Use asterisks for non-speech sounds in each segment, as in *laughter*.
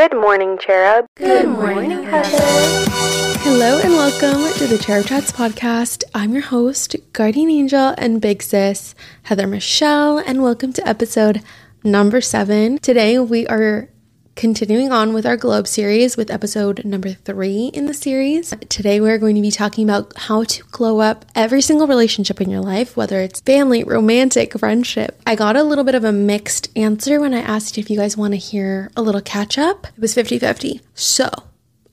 Good morning, Cherub. Good morning, Heather. Hello and welcome to the Cherub Chats podcast. I'm your host, Guardian Angel and Big Sis, Heather Michelle, and welcome to episode number seven. Today we are continuing on with our glow up series with episode number three in the series. Today, we're going to be talking about how to glow up every single relationship in your life, whether it's family, romantic, friendship. I got a little bit of a mixed answer when I asked if you guys want to hear a little catch up. It was 50 50. So,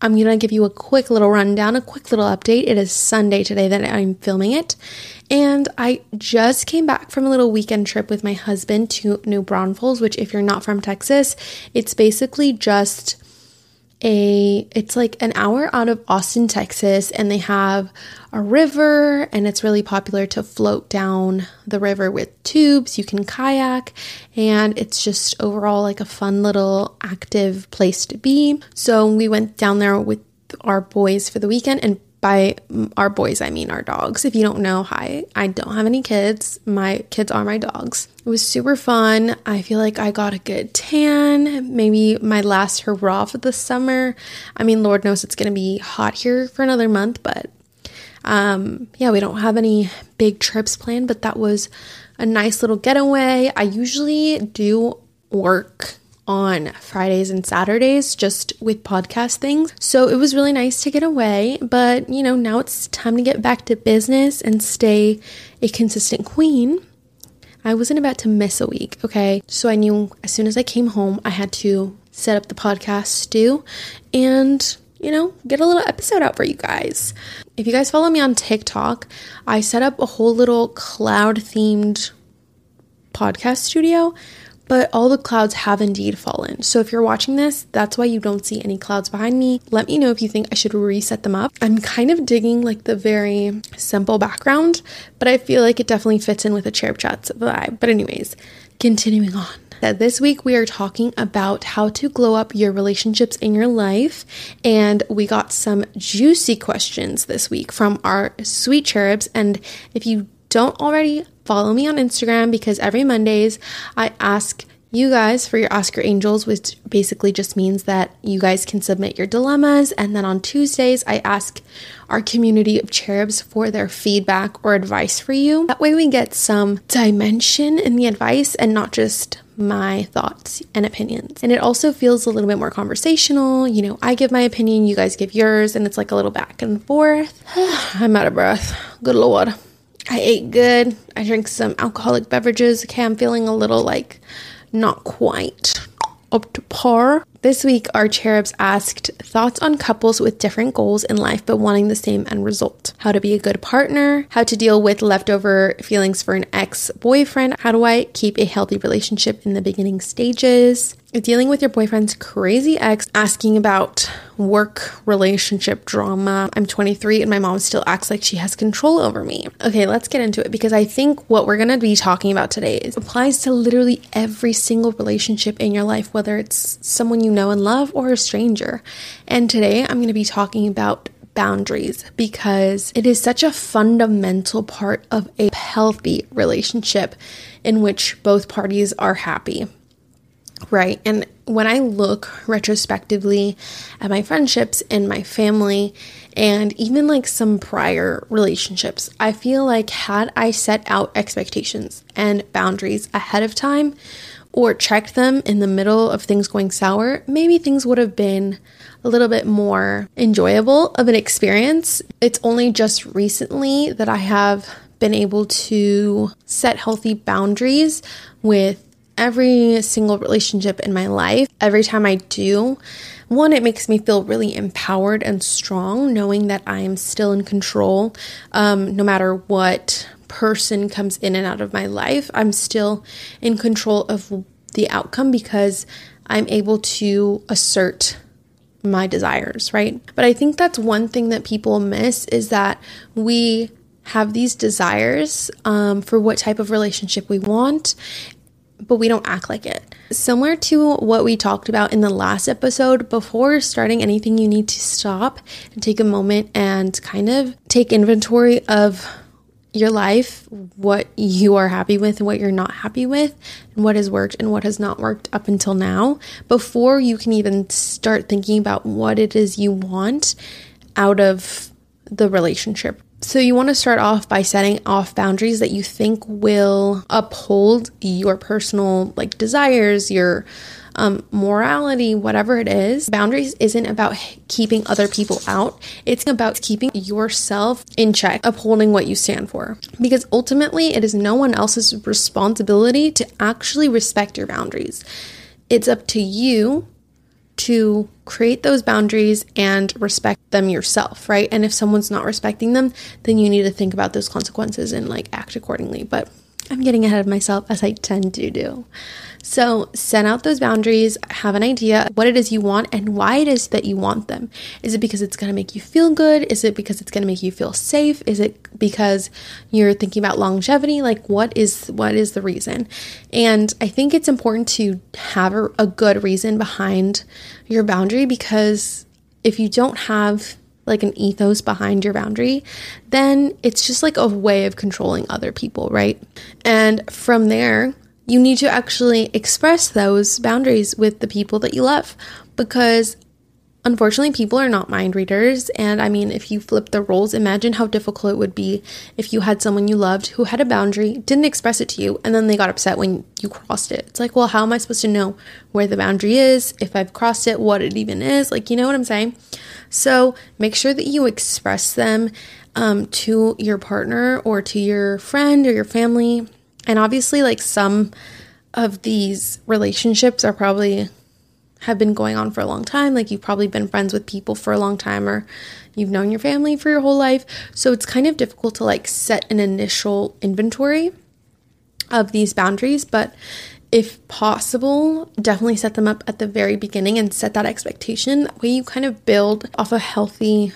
I'm going to give you a quick little rundown, a quick little update. It is Sunday today that I'm filming it. And I just came back from a little weekend trip with my husband to New Braunfels, which, if you're not from Texas, it's basically just a it's like an hour out of Austin, Texas, and they have a river and it's really popular to float down the river with tubes. You can kayak and it's just overall like a fun little active place to be. So we went down there with our boys for the weekend and by our boys, I mean our dogs. If you don't know, hi, I don't have any kids. My kids are my dogs. It was super fun. I feel like I got a good tan, maybe my last hurrah for the summer. I mean, Lord knows it's going to be hot here for another month, but um, yeah, we don't have any big trips planned, but that was a nice little getaway. I usually do work on Fridays and Saturdays just with podcast things. So it was really nice to get away, but you know, now it's time to get back to business and stay a consistent queen. I wasn't about to miss a week, okay? So I knew as soon as I came home, I had to set up the podcast stew and you know, get a little episode out for you guys. If you guys follow me on TikTok, I set up a whole little cloud themed podcast studio but all the clouds have indeed fallen. So if you're watching this, that's why you don't see any clouds behind me. Let me know if you think I should reset them up. I'm kind of digging like the very simple background, but I feel like it definitely fits in with a Cherub Chats vibe. But anyways, continuing on. This week we are talking about how to glow up your relationships in your life, and we got some juicy questions this week from our sweet cherubs. And if you don't already follow me on Instagram because every Mondays I ask you guys for your Oscar Angels, which basically just means that you guys can submit your dilemmas. And then on Tuesdays, I ask our community of cherubs for their feedback or advice for you. That way, we get some dimension in the advice and not just my thoughts and opinions. And it also feels a little bit more conversational. You know, I give my opinion, you guys give yours, and it's like a little back and forth. *sighs* I'm out of breath. Good Lord. I ate good. I drank some alcoholic beverages. Okay, I'm feeling a little like not quite up to par. This week, our cherubs asked thoughts on couples with different goals in life but wanting the same end result. How to be a good partner, how to deal with leftover feelings for an ex boyfriend, how do I keep a healthy relationship in the beginning stages, dealing with your boyfriend's crazy ex, asking about work relationship drama. I'm 23 and my mom still acts like she has control over me. Okay, let's get into it because I think what we're going to be talking about today applies to literally every single relationship in your life, whether it's someone you know and love or a stranger. And today I'm going to be talking about boundaries because it is such a fundamental part of a healthy relationship in which both parties are happy. Right. And when I look retrospectively at my friendships and my family, and even like some prior relationships, I feel like had I set out expectations and boundaries ahead of time or checked them in the middle of things going sour, maybe things would have been a little bit more enjoyable of an experience. It's only just recently that I have been able to set healthy boundaries with every single relationship in my life. Every time I do, one, it makes me feel really empowered and strong knowing that I am still in control um, no matter what person comes in and out of my life. I'm still in control of the outcome because I'm able to assert my desires, right? But I think that's one thing that people miss is that we have these desires um, for what type of relationship we want, but we don't act like it. Similar to what we talked about in the last episode, before starting anything, you need to stop and take a moment and kind of take inventory of your life, what you are happy with and what you're not happy with, and what has worked and what has not worked up until now, before you can even start thinking about what it is you want out of the relationship. So, you want to start off by setting off boundaries that you think will uphold your personal like desires, your um, morality, whatever it is. Boundaries isn't about keeping other people out, it's about keeping yourself in check, upholding what you stand for. Because ultimately, it is no one else's responsibility to actually respect your boundaries. It's up to you to create those boundaries and respect them yourself, right? And if someone's not respecting them, then you need to think about those consequences and like act accordingly. But I'm getting ahead of myself as I tend to do. So, set out those boundaries, have an idea what it is you want and why it is that you want them. Is it because it's going to make you feel good? Is it because it's going to make you feel safe? Is it because you're thinking about longevity? Like what is what is the reason? And I think it's important to have a, a good reason behind your boundary because if you don't have like an ethos behind your boundary, then it's just like a way of controlling other people, right? And from there, you need to actually express those boundaries with the people that you love because unfortunately people are not mind readers. And i mean if you flip the roles imagine how difficult it would be if you had someone you loved who had a boundary didn't express it to you and then they got upset when you crossed it. It's like well how am i supposed to know where the boundary is? If i've crossed it what it even is? Like you know what i'm saying? So make sure that you express them um, to your partner or to your friend or your family and obviously, like some of these relationships are probably have been going on for a long time. Like you've probably been friends with people for a long time or you've known your family for your whole life. So it's kind of difficult to like set an initial inventory of these boundaries, but if possible, definitely set them up at the very beginning and set that expectation. That way you kind of build off a healthy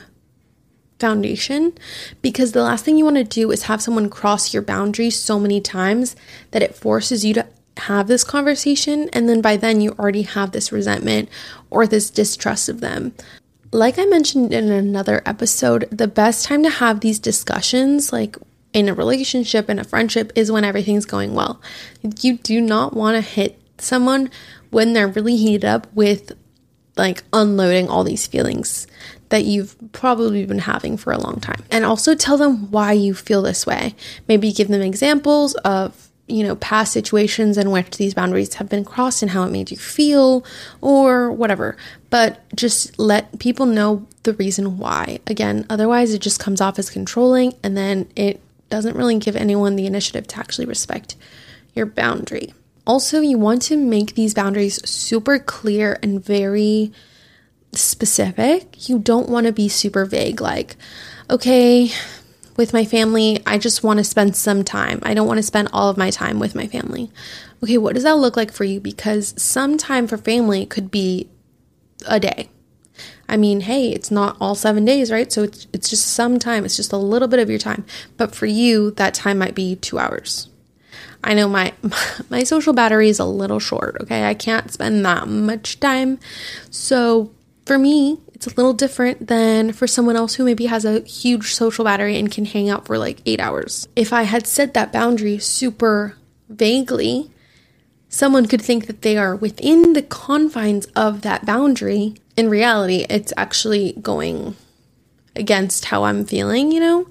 foundation because the last thing you want to do is have someone cross your boundaries so many times that it forces you to have this conversation and then by then you already have this resentment or this distrust of them. Like I mentioned in another episode, the best time to have these discussions like in a relationship and a friendship is when everything's going well. You do not want to hit someone when they're really heated up with like unloading all these feelings that you've probably been having for a long time. And also tell them why you feel this way. Maybe give them examples of you know, past situations in which these boundaries have been crossed and how it made you feel or whatever. But just let people know the reason why. Again, otherwise it just comes off as controlling and then it doesn't really give anyone the initiative to actually respect your boundary. Also, you want to make these boundaries super clear and very specific. You don't want to be super vague, like, okay, with my family, I just want to spend some time. I don't want to spend all of my time with my family. Okay, what does that look like for you? Because some time for family could be a day. I mean, hey, it's not all seven days, right? So it's, it's just some time, it's just a little bit of your time. But for you, that time might be two hours. I know my *laughs* my social battery is a little short, okay? I can't spend that much time. So for me, it's a little different than for someone else who maybe has a huge social battery and can hang out for like eight hours. If I had set that boundary super vaguely, someone could think that they are within the confines of that boundary. In reality, it's actually going against how I'm feeling, you know?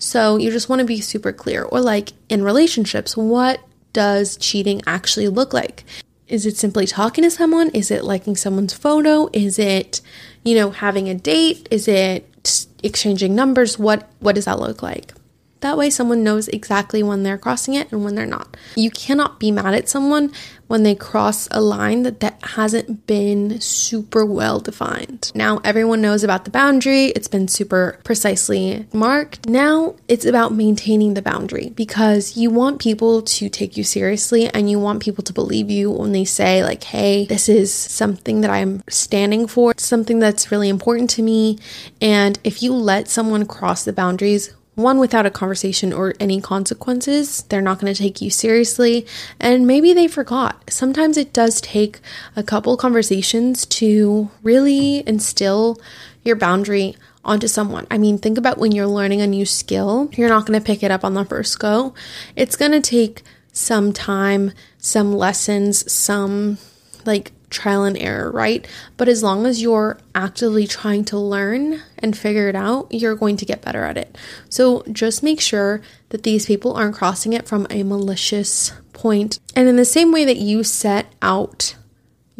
So you just want to be super clear. Or like in relationships, what does cheating actually look like? Is it simply talking to someone? Is it liking someone's photo? Is it, you know, having a date? Is it exchanging numbers? What what does that look like? That way someone knows exactly when they're crossing it and when they're not. You cannot be mad at someone when they cross a line that, that hasn't been super well defined. Now everyone knows about the boundary, it's been super precisely marked. Now it's about maintaining the boundary because you want people to take you seriously and you want people to believe you when they say, like, hey, this is something that I'm standing for, something that's really important to me. And if you let someone cross the boundaries one without a conversation or any consequences. They're not going to take you seriously. And maybe they forgot. Sometimes it does take a couple conversations to really instill your boundary onto someone. I mean, think about when you're learning a new skill, you're not going to pick it up on the first go. It's going to take some time, some lessons, some like trial and error, right? But as long as you're actively trying to learn and figure it out, you're going to get better at it. So just make sure that these people aren't crossing it from a malicious point. And in the same way that you set out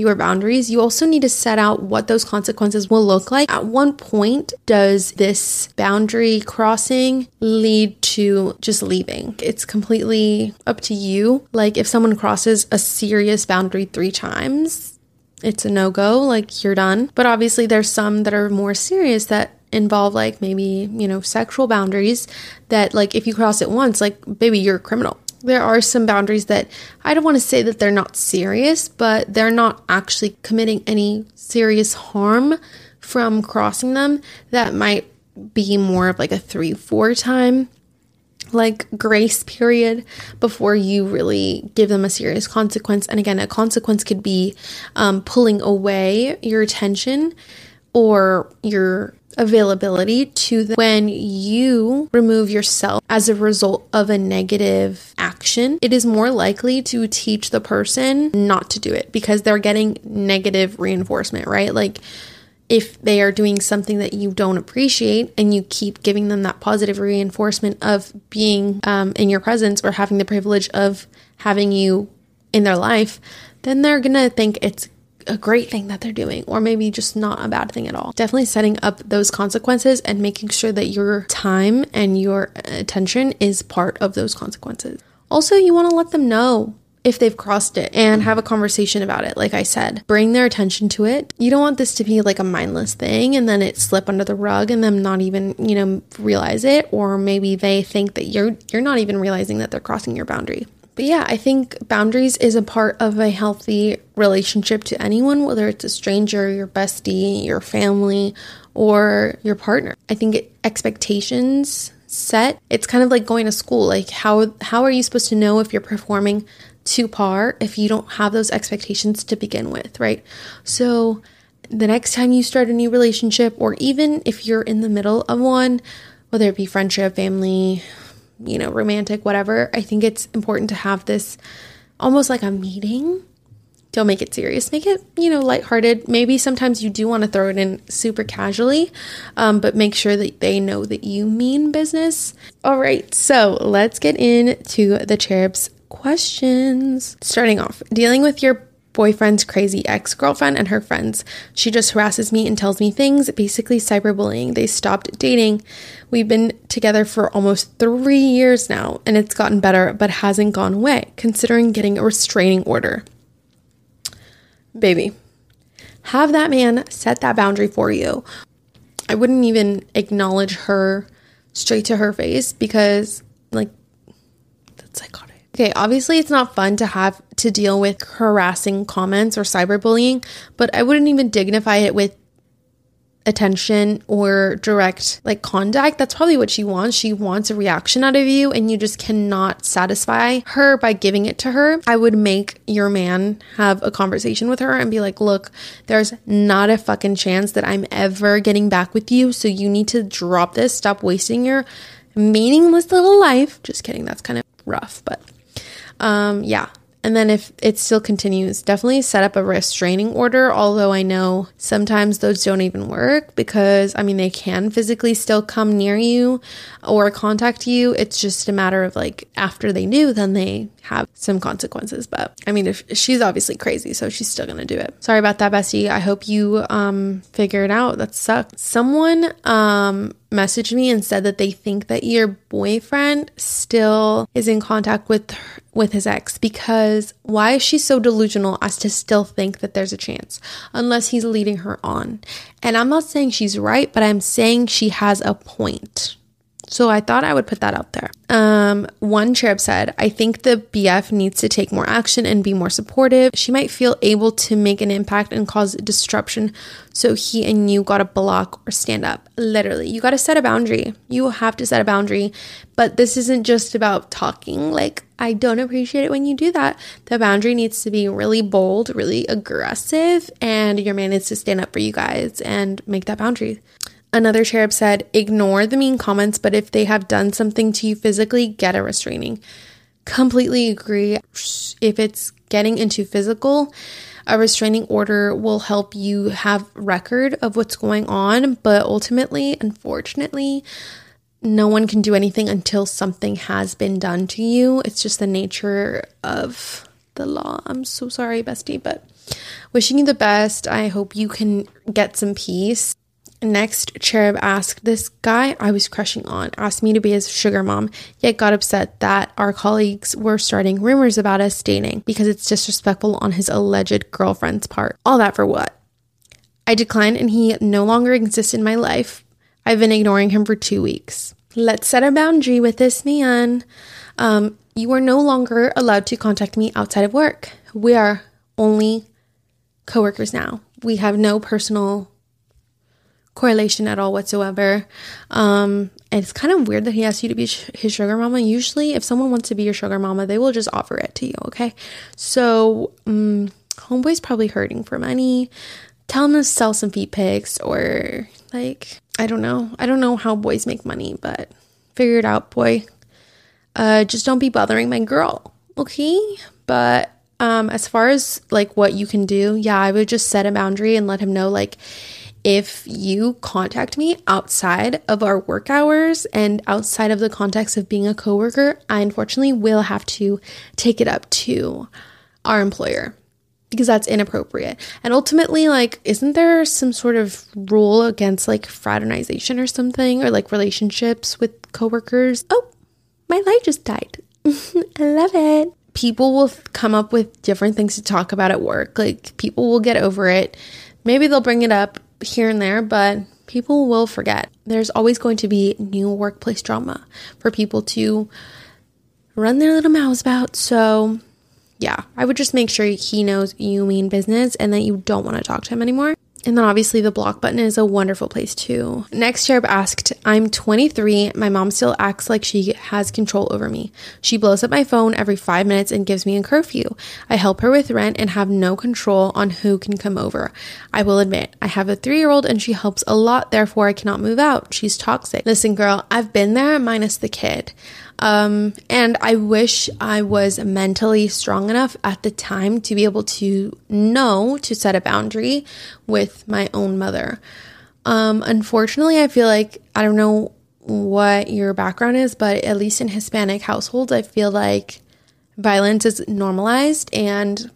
your boundaries, you also need to set out what those consequences will look like. At one point, does this boundary crossing lead to just leaving? It's completely up to you. Like, if someone crosses a serious boundary three times, it's a no go, like, you're done. But obviously, there's some that are more serious that involve like maybe you know sexual boundaries that like if you cross it once like baby you're a criminal there are some boundaries that I don't want to say that they're not serious, but they're not actually committing any serious harm from crossing them. That might be more of like a three, four time like grace period before you really give them a serious consequence. And again, a consequence could be um, pulling away your attention or your availability to them when you remove yourself as a result of a negative action it is more likely to teach the person not to do it because they're getting negative reinforcement right like if they are doing something that you don't appreciate and you keep giving them that positive reinforcement of being um, in your presence or having the privilege of having you in their life, then they're gonna think it's a great thing that they're doing, or maybe just not a bad thing at all. Definitely setting up those consequences and making sure that your time and your attention is part of those consequences. Also, you want to let them know if they've crossed it and mm-hmm. have a conversation about it. Like I said, bring their attention to it. You don't want this to be like a mindless thing and then it slip under the rug and them not even, you know, realize it or maybe they think that you're you're not even realizing that they're crossing your boundary. But yeah, I think boundaries is a part of a healthy relationship to anyone, whether it's a stranger, your bestie, your family, or your partner. I think it, expectations set, it's kind of like going to school. Like how how are you supposed to know if you're performing to par if you don't have those expectations to begin with, right? So the next time you start a new relationship or even if you're in the middle of one, whether it be friendship, family, you know, romantic, whatever, I think it's important to have this almost like a meeting. Don't make it serious. Make it, you know, lighthearted. Maybe sometimes you do want to throw it in super casually, um, but make sure that they know that you mean business. All right, so let's get into the cherubs questions. Starting off, dealing with your boyfriend's crazy ex girlfriend and her friends. She just harasses me and tells me things, basically cyberbullying. They stopped dating. We've been together for almost three years now, and it's gotten better, but hasn't gone away, considering getting a restraining order. Baby, have that man set that boundary for you. I wouldn't even acknowledge her straight to her face because, like, that's psychotic. Okay, obviously it's not fun to have to deal with harassing comments or cyberbullying, but I wouldn't even dignify it with attention or direct like contact. That's probably what she wants. She wants a reaction out of you and you just cannot satisfy her by giving it to her. I would make your man have a conversation with her and be like, "Look, there's not a fucking chance that I'm ever getting back with you, so you need to drop this. Stop wasting your meaningless little life." Just kidding. That's kind of rough, but um, yeah. And then if it still continues, definitely set up a restraining order. Although I know sometimes those don't even work because, I mean, they can physically still come near you or contact you. It's just a matter of like after they knew, then they have some consequences. But I mean, if she's obviously crazy, so she's still gonna do it. Sorry about that, bestie. I hope you um figure it out. That sucks. Someone um messaged me and said that they think that your boyfriend still is in contact with her, with his ex because why is she so delusional as to still think that there's a chance unless he's leading her on? And i'm not saying she's right but i'm saying she has a point So I thought I would put that out there. Um, one cherub said, I think the BF needs to take more action and be more supportive. She might feel able to make an impact and cause disruption. So he and you got to block or stand up. Literally, you got to set a boundary. You have to set a boundary. But this isn't just about talking. Like, I don't appreciate it when you do that. The boundary needs to be really bold, really aggressive, and your man needs to stand up for you guys and make that boundary. Another cherub said, ignore the mean comments, but if they have done something to you physically, get a restraining. Completely agree. If it's getting into physical, a restraining order will help you have record of what's going on, but ultimately, unfortunately, no one can do anything until something has been done to you. It's just the nature of the law. I'm so sorry, bestie, but wishing you the best. I hope you can get some peace. Next, Cherub asked, This guy I was crushing on asked me to be his sugar mom, yet got upset that our colleagues were starting rumors about us dating because it's disrespectful on his alleged girlfriend's part. All that for what? I declined and he no longer exists in my life. I've been ignoring him for two weeks. Let's set a boundary with this man. Um, you are no longer allowed to contact me outside of work. We are only coworkers now. We have no personal correlation at all whatsoever. Um, it's kind of weird that he asked you to be sh- his sugar mama. Usually, if someone wants to be your sugar mama, they will just offer it to you, okay? So, um, homeboy's probably hurting for money. Tell him to sell some feet pics or, like, I don't know. I don't know how boys make money, but figure it out, boy. Uh, just don't be bothering my girl, okay? But um, as far as like what you can do, yeah, I would just set a boundary and let him know, like, if you contact me outside of our work hours and outside of the context of being a coworker, I unfortunately will have to take it up to our employer because that's inappropriate. And ultimately, like, isn't there some sort of rule against like fraternization or something or like relationships with coworkers? Oh, my light just died. *laughs* I love it. People will come up with different things to talk about at work. Like, people will get over it. Maybe they'll bring it up here and there, but people will forget. There's always going to be new workplace drama for people to run their little mouths about. So, yeah, I would just make sure he knows you mean business and that you don't want to talk to him anymore. And then obviously the block button is a wonderful place too. Next, Cherub asked, I'm 23. My mom still acts like she has control over me. She blows up my phone every five minutes and gives me a curfew. I help her with rent and have no control on who can come over. I will admit, I have a three year old and she helps a lot, therefore I cannot move out. She's toxic. Listen, girl, I've been there minus the kid. Um, and I wish I was mentally strong enough at the time to be able to know to set a boundary with my own mother. Um, unfortunately, I feel like I don't know what your background is, but at least in Hispanic households, I feel like violence is normalized and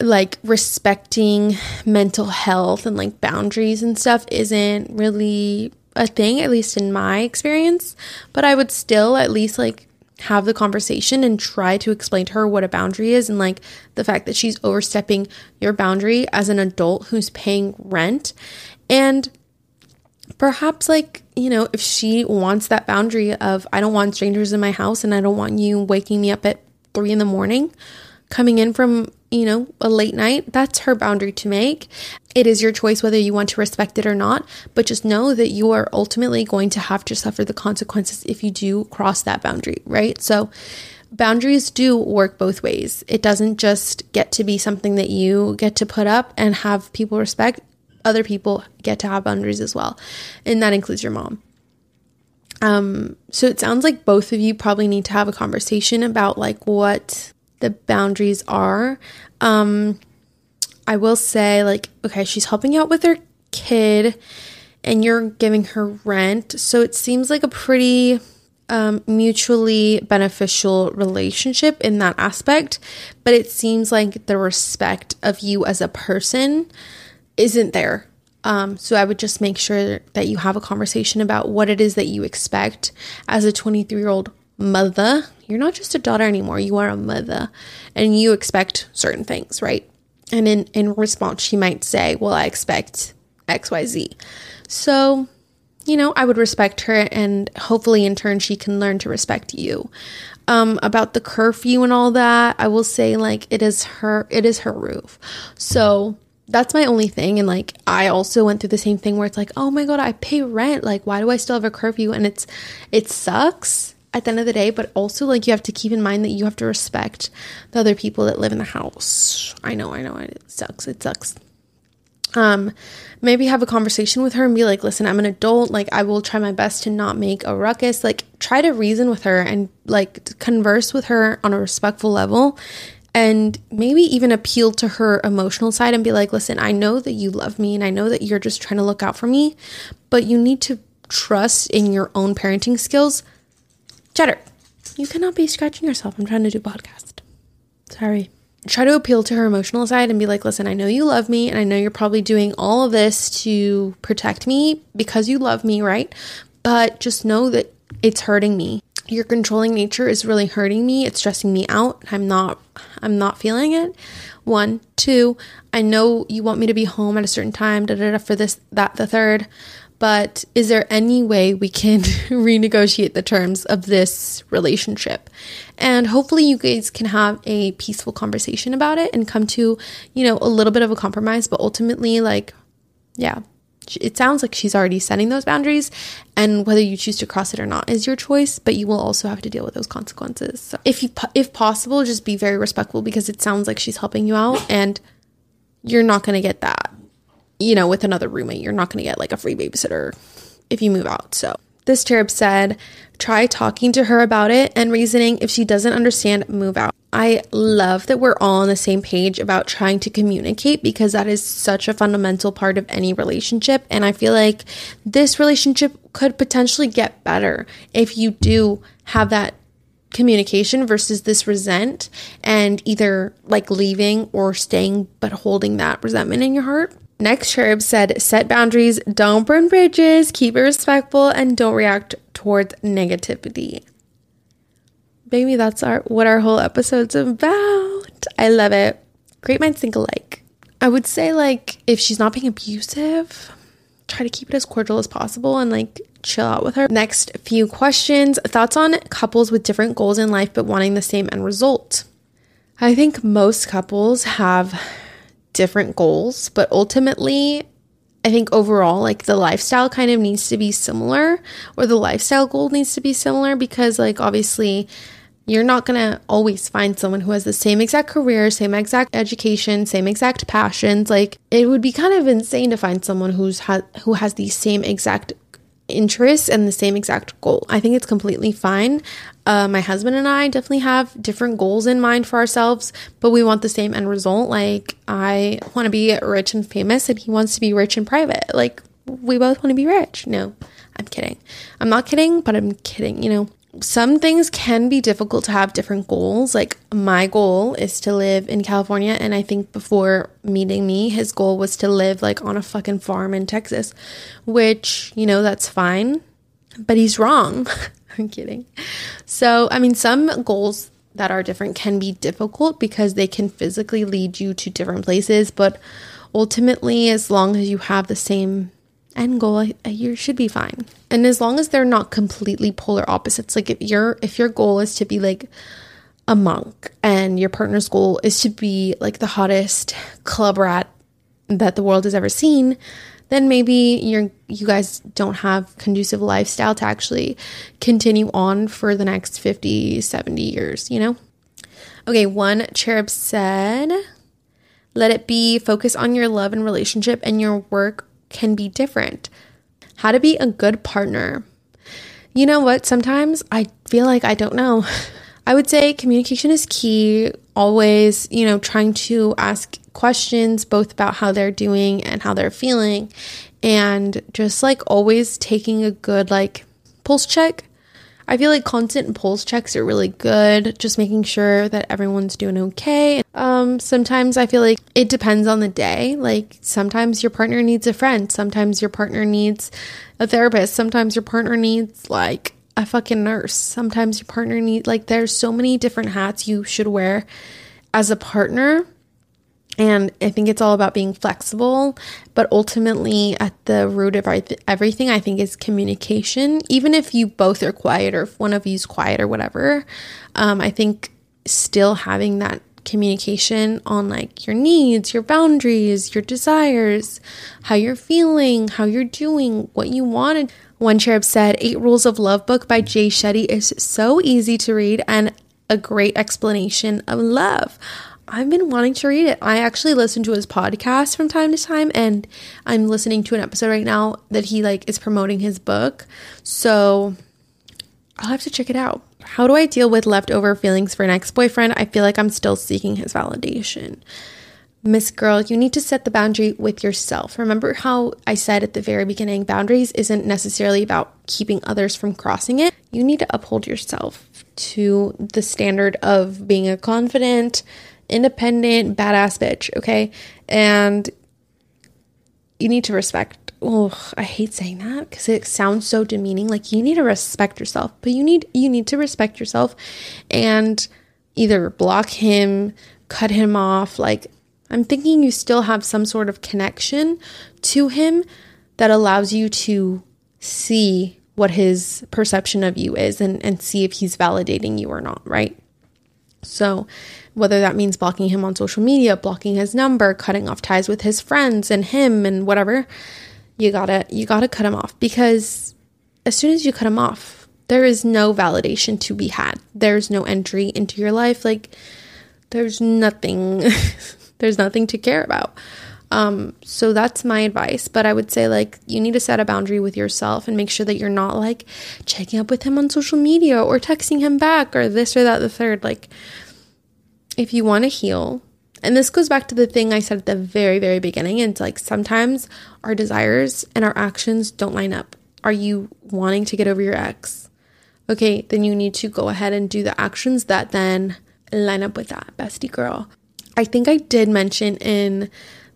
like respecting mental health and like boundaries and stuff isn't really a thing, at least in my experience. But I would still at least like have the conversation and try to explain to her what a boundary is and like the fact that she's overstepping your boundary as an adult who's paying rent. And perhaps, like, you know, if she wants that boundary of, I don't want strangers in my house and I don't want you waking me up at three in the morning coming in from, you know, a late night, that's her boundary to make. It is your choice whether you want to respect it or not, but just know that you are ultimately going to have to suffer the consequences if you do cross that boundary, right? So, boundaries do work both ways. It doesn't just get to be something that you get to put up and have people respect. Other people get to have boundaries as well. And that includes your mom. Um, so it sounds like both of you probably need to have a conversation about like what the boundaries are. Um, I will say, like, okay, she's helping out with her kid and you're giving her rent. So it seems like a pretty um, mutually beneficial relationship in that aspect. But it seems like the respect of you as a person isn't there. Um, so I would just make sure that you have a conversation about what it is that you expect as a 23 year old mother. You're not just a daughter anymore, you are a mother and you expect certain things, right? And in, in response, she might say, Well, I expect XYZ. So, you know, I would respect her and hopefully in turn she can learn to respect you. Um, about the curfew and all that, I will say like it is her it is her roof. So that's my only thing. And like I also went through the same thing where it's like, oh my god, I pay rent. Like, why do I still have a curfew? And it's it sucks at the end of the day, but also like you have to keep in mind that you have to respect the other people that live in the house. I know, I know, it sucks. It sucks um maybe have a conversation with her and be like listen i'm an adult like i will try my best to not make a ruckus like try to reason with her and like converse with her on a respectful level and maybe even appeal to her emotional side and be like listen i know that you love me and i know that you're just trying to look out for me but you need to trust in your own parenting skills cheddar you cannot be scratching yourself i'm trying to do podcast sorry try to appeal to her emotional side and be like, listen, I know you love me and I know you're probably doing all of this to protect me because you love me, right? But just know that it's hurting me. Your controlling nature is really hurting me. It's stressing me out. I'm not I'm not feeling it. One, two, I know you want me to be home at a certain time, da da da for this, that, the third but is there any way we can *laughs* renegotiate the terms of this relationship? And hopefully you guys can have a peaceful conversation about it and come to, you know, a little bit of a compromise, but ultimately like yeah, it sounds like she's already setting those boundaries. And whether you choose to cross it or not is your choice but you will also have to deal with those consequences. So if you if possible just be very respectful because it sounds like she's helping you out and you're not going to get that you know, with another roommate, you're not going to get like a free babysitter if you move out. So, this cherub said, try talking to her about it and reasoning. If she doesn't understand, move out. I love that we're all on the same page about trying to communicate because that is such a fundamental part of any relationship. And I feel like this relationship could potentially get better if you do have that communication versus this resent and either like leaving or staying but holding that resentment in your heart. Next cherub said, set boundaries, don't burn bridges, keep it respectful, and don't react towards negativity. Baby, that's our what our whole episode's about. I love it. Great minds think alike. I would say like if she's not being abusive, try to keep it as cordial as possible and like chill out with her. Next few questions. Thoughts on couples with different goals in life but wanting the same end result. I think most couples have different goals, but ultimately, I think overall, like the lifestyle kind of needs to be similar, or the lifestyle goal needs to be similar because, like, obviously, you're not gonna always find someone who has the same exact career, same exact education, same exact passions. Like, it would be kind of insane to find someone who's ha- who has the same exact interests and the same exact goal. I think it's completely fine. Uh, my husband and I definitely have different goals in mind for ourselves, but we want the same end result. Like, I want to be rich and famous, and he wants to be rich and private. Like, we both want to be rich. No, I'm kidding. I'm not kidding, but I'm kidding, you know some things can be difficult to have different goals. Like my goal is to live in California and I think before meeting me, his goal was to live like on a fucking farm in Texas, which, you know, that's fine, but he's wrong. *laughs* I'm kidding. So, I mean, some goals that are different can be difficult because they can physically lead you to different places, but ultimately as long as you have the same end goal, you should be fine. And as long as they're not completely polar opposites, like if your if your goal is to be like a monk and your partner's goal is to be like the hottest club rat that the world has ever seen, then maybe you're you guys don't have conducive lifestyle to actually continue on for the next 50, 70 years, you know? Okay, one cherub said, let it be focus on your love and relationship and your work can be different. How to be a good partner. You know what? Sometimes I feel like I don't know. *laughs* I would say communication is key. Always, you know, trying to ask questions both about how they're doing and how they're feeling. And just like always taking a good, like, pulse check I feel like constant pulse checks are really good, just making sure that everyone's doing okay. Um, sometimes I feel like it depends on the day. Like sometimes your partner needs a friend, sometimes your partner needs a therapist, sometimes your partner needs like a fucking nurse, sometimes your partner needs like there's so many different hats you should wear as a partner. And I think it's all about being flexible, but ultimately, at the root of everything, I think is communication. Even if you both are quiet, or if one of you's quiet, or whatever, um, I think still having that communication on like your needs, your boundaries, your desires, how you're feeling, how you're doing, what you wanted. One cherub said, Eight Rules of Love book by Jay Shetty is so easy to read and a great explanation of love. I've been wanting to read it. I actually listen to his podcast from time to time and I'm listening to an episode right now that he like is promoting his book. So I'll have to check it out. How do I deal with leftover feelings for an ex-boyfriend? I feel like I'm still seeking his validation. Miss Girl, you need to set the boundary with yourself. Remember how I said at the very beginning, boundaries isn't necessarily about keeping others from crossing it. You need to uphold yourself to the standard of being a confident, independent, badass bitch, okay? And you need to respect. Oh, I hate saying that because it sounds so demeaning. Like you need to respect yourself, but you need you need to respect yourself and either block him, cut him off. Like I'm thinking you still have some sort of connection to him that allows you to see what his perception of you is and, and see if he's validating you or not, right? So whether that means blocking him on social media, blocking his number, cutting off ties with his friends and him and whatever, you gotta you gotta cut him off because as soon as you cut him off, there is no validation to be had. There's no entry into your life. Like there's nothing *laughs* there's nothing to care about. Um, so that's my advice. But I would say, like, you need to set a boundary with yourself and make sure that you're not like checking up with him on social media or texting him back or this or that, the third. Like, if you want to heal, and this goes back to the thing I said at the very, very beginning. And it's like sometimes our desires and our actions don't line up. Are you wanting to get over your ex? Okay, then you need to go ahead and do the actions that then line up with that, bestie girl. I think I did mention in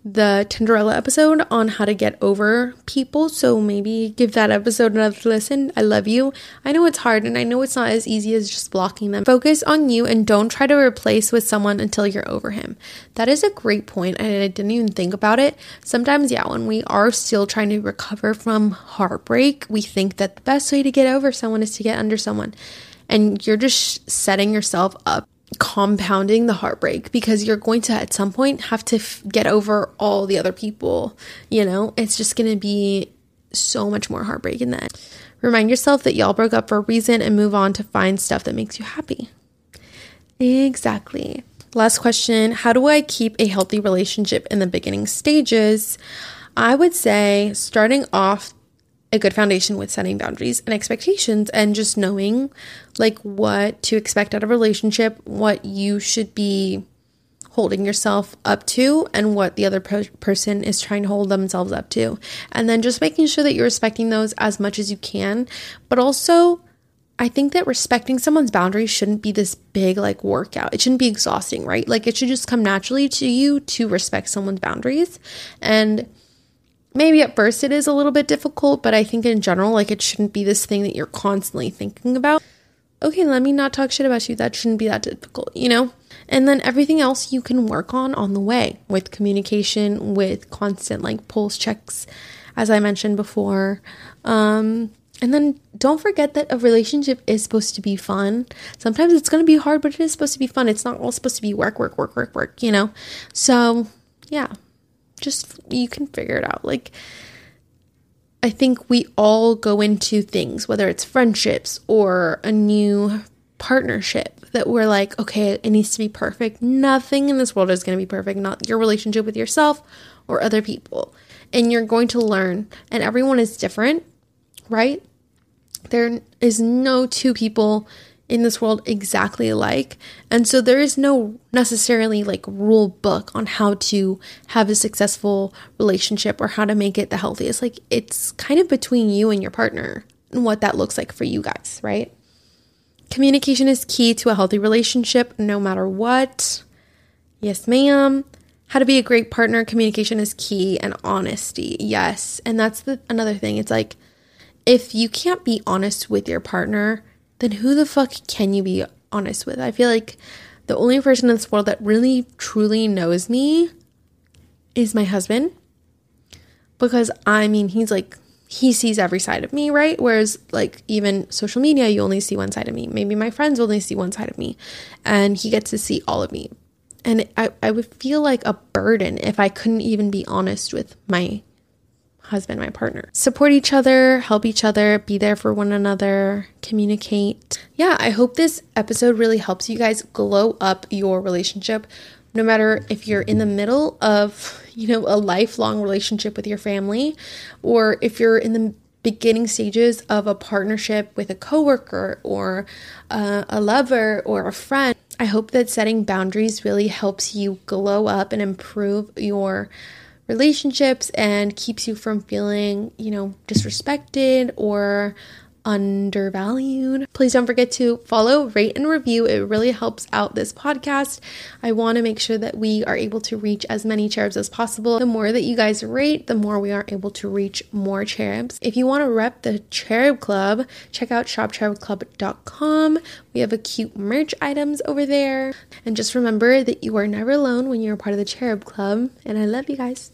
the Tinderella episode on how to get over people. So maybe give that episode another listen. I love you. I know it's hard and I know it's not as easy as just blocking them. Focus on you and don't try to replace with someone until you're over him. That is a great point and I didn't even think about it. Sometimes, yeah, when we are still trying to recover from heartbreak, we think that the best way to get over someone is to get under someone. And you're just setting yourself up compounding the heartbreak because you're going to at some point have to f- get over all the other people you know? It's just going to be so much more heartbreak in that. Remind yourself that y'all broke up for a reason and move on to find stuff that makes you happy. Exactly. Last question. How do i keep a healthy relationship in the beginning stages? I would say starting off a good foundation with setting boundaries and expectations and just knowing like what to expect out of a relationship, what you should be holding yourself up to and what the other per- person is trying to hold themselves up to. And then just making sure that you're respecting those as much as you can, but also I think that respecting someone's boundaries shouldn't be this big like workout. It shouldn't be exhausting, right? Like it should just come naturally to you to respect someone's boundaries. And maybe at first it is a little bit difficult, but I think in general, like it shouldn't be this thing that you're constantly thinking about. Okay, let me not talk shit about you. That shouldn't be that difficult, you know? And then everything else you can work on on the way with communication, with constant like pulse checks, as I mentioned before. Um, and then don't forget that a relationship is supposed to be fun. Sometimes it's going to be hard, but it is supposed to be fun. It's not all supposed to be work, work, work, work, work, you know? So, yeah, just you can figure it out. Like I think we all go into things, whether it's friendships or a new partnership, that we're like, okay, it needs to be perfect. Nothing in this world is going to be perfect, not your relationship with yourself or other people. And you're going to learn, and everyone is different, right? There is no two people in this world exactly alike. And so there is no necessarily like rule book on how to have a successful relationship or how to make it the healthiest. Like it's kind of between you and your partner and what that looks like for you guys, right? Communication is key to a healthy relationship no matter what. Yes, ma'am. How to be a great partner, communication is key and honesty. Yes. And that's the another thing. It's like if you can't be honest with your partner, then who the fuck can you be honest with? I feel like the only person in this world that really truly knows me is my husband because I mean, he's like, he sees every side of me, right? Whereas, like, even social media, you only see one side of me. Maybe my friends only see one side of me, and he gets to see all of me. And I, I would feel like a burden if I couldn't even be honest with my husband, my partner. Support each other, help each other, be there for one another, communicate. Yeah, I hope this episode really helps you guys glow up your relationship no matter if you're in the middle of, you know, a lifelong relationship with your family or if you're in the beginning stages of a partnership with a coworker or uh, a lover or a friend. I hope that setting boundaries really helps you glow up and improve your relationships and keeps you from feeling, you know, disrespected or undervalued. Please don't forget to follow, rate, and review. It really helps out this podcast. I want to make sure that we are able to reach as many cherubs as possible. The more that you guys rate, the more we are able to reach more cherubs. If you want to rep the Cherub Club, check out shopcherubclub.com. We have a cute merch items over there. And just remember that you are never alone when you're a part of the Cherub Club. And I love you guys.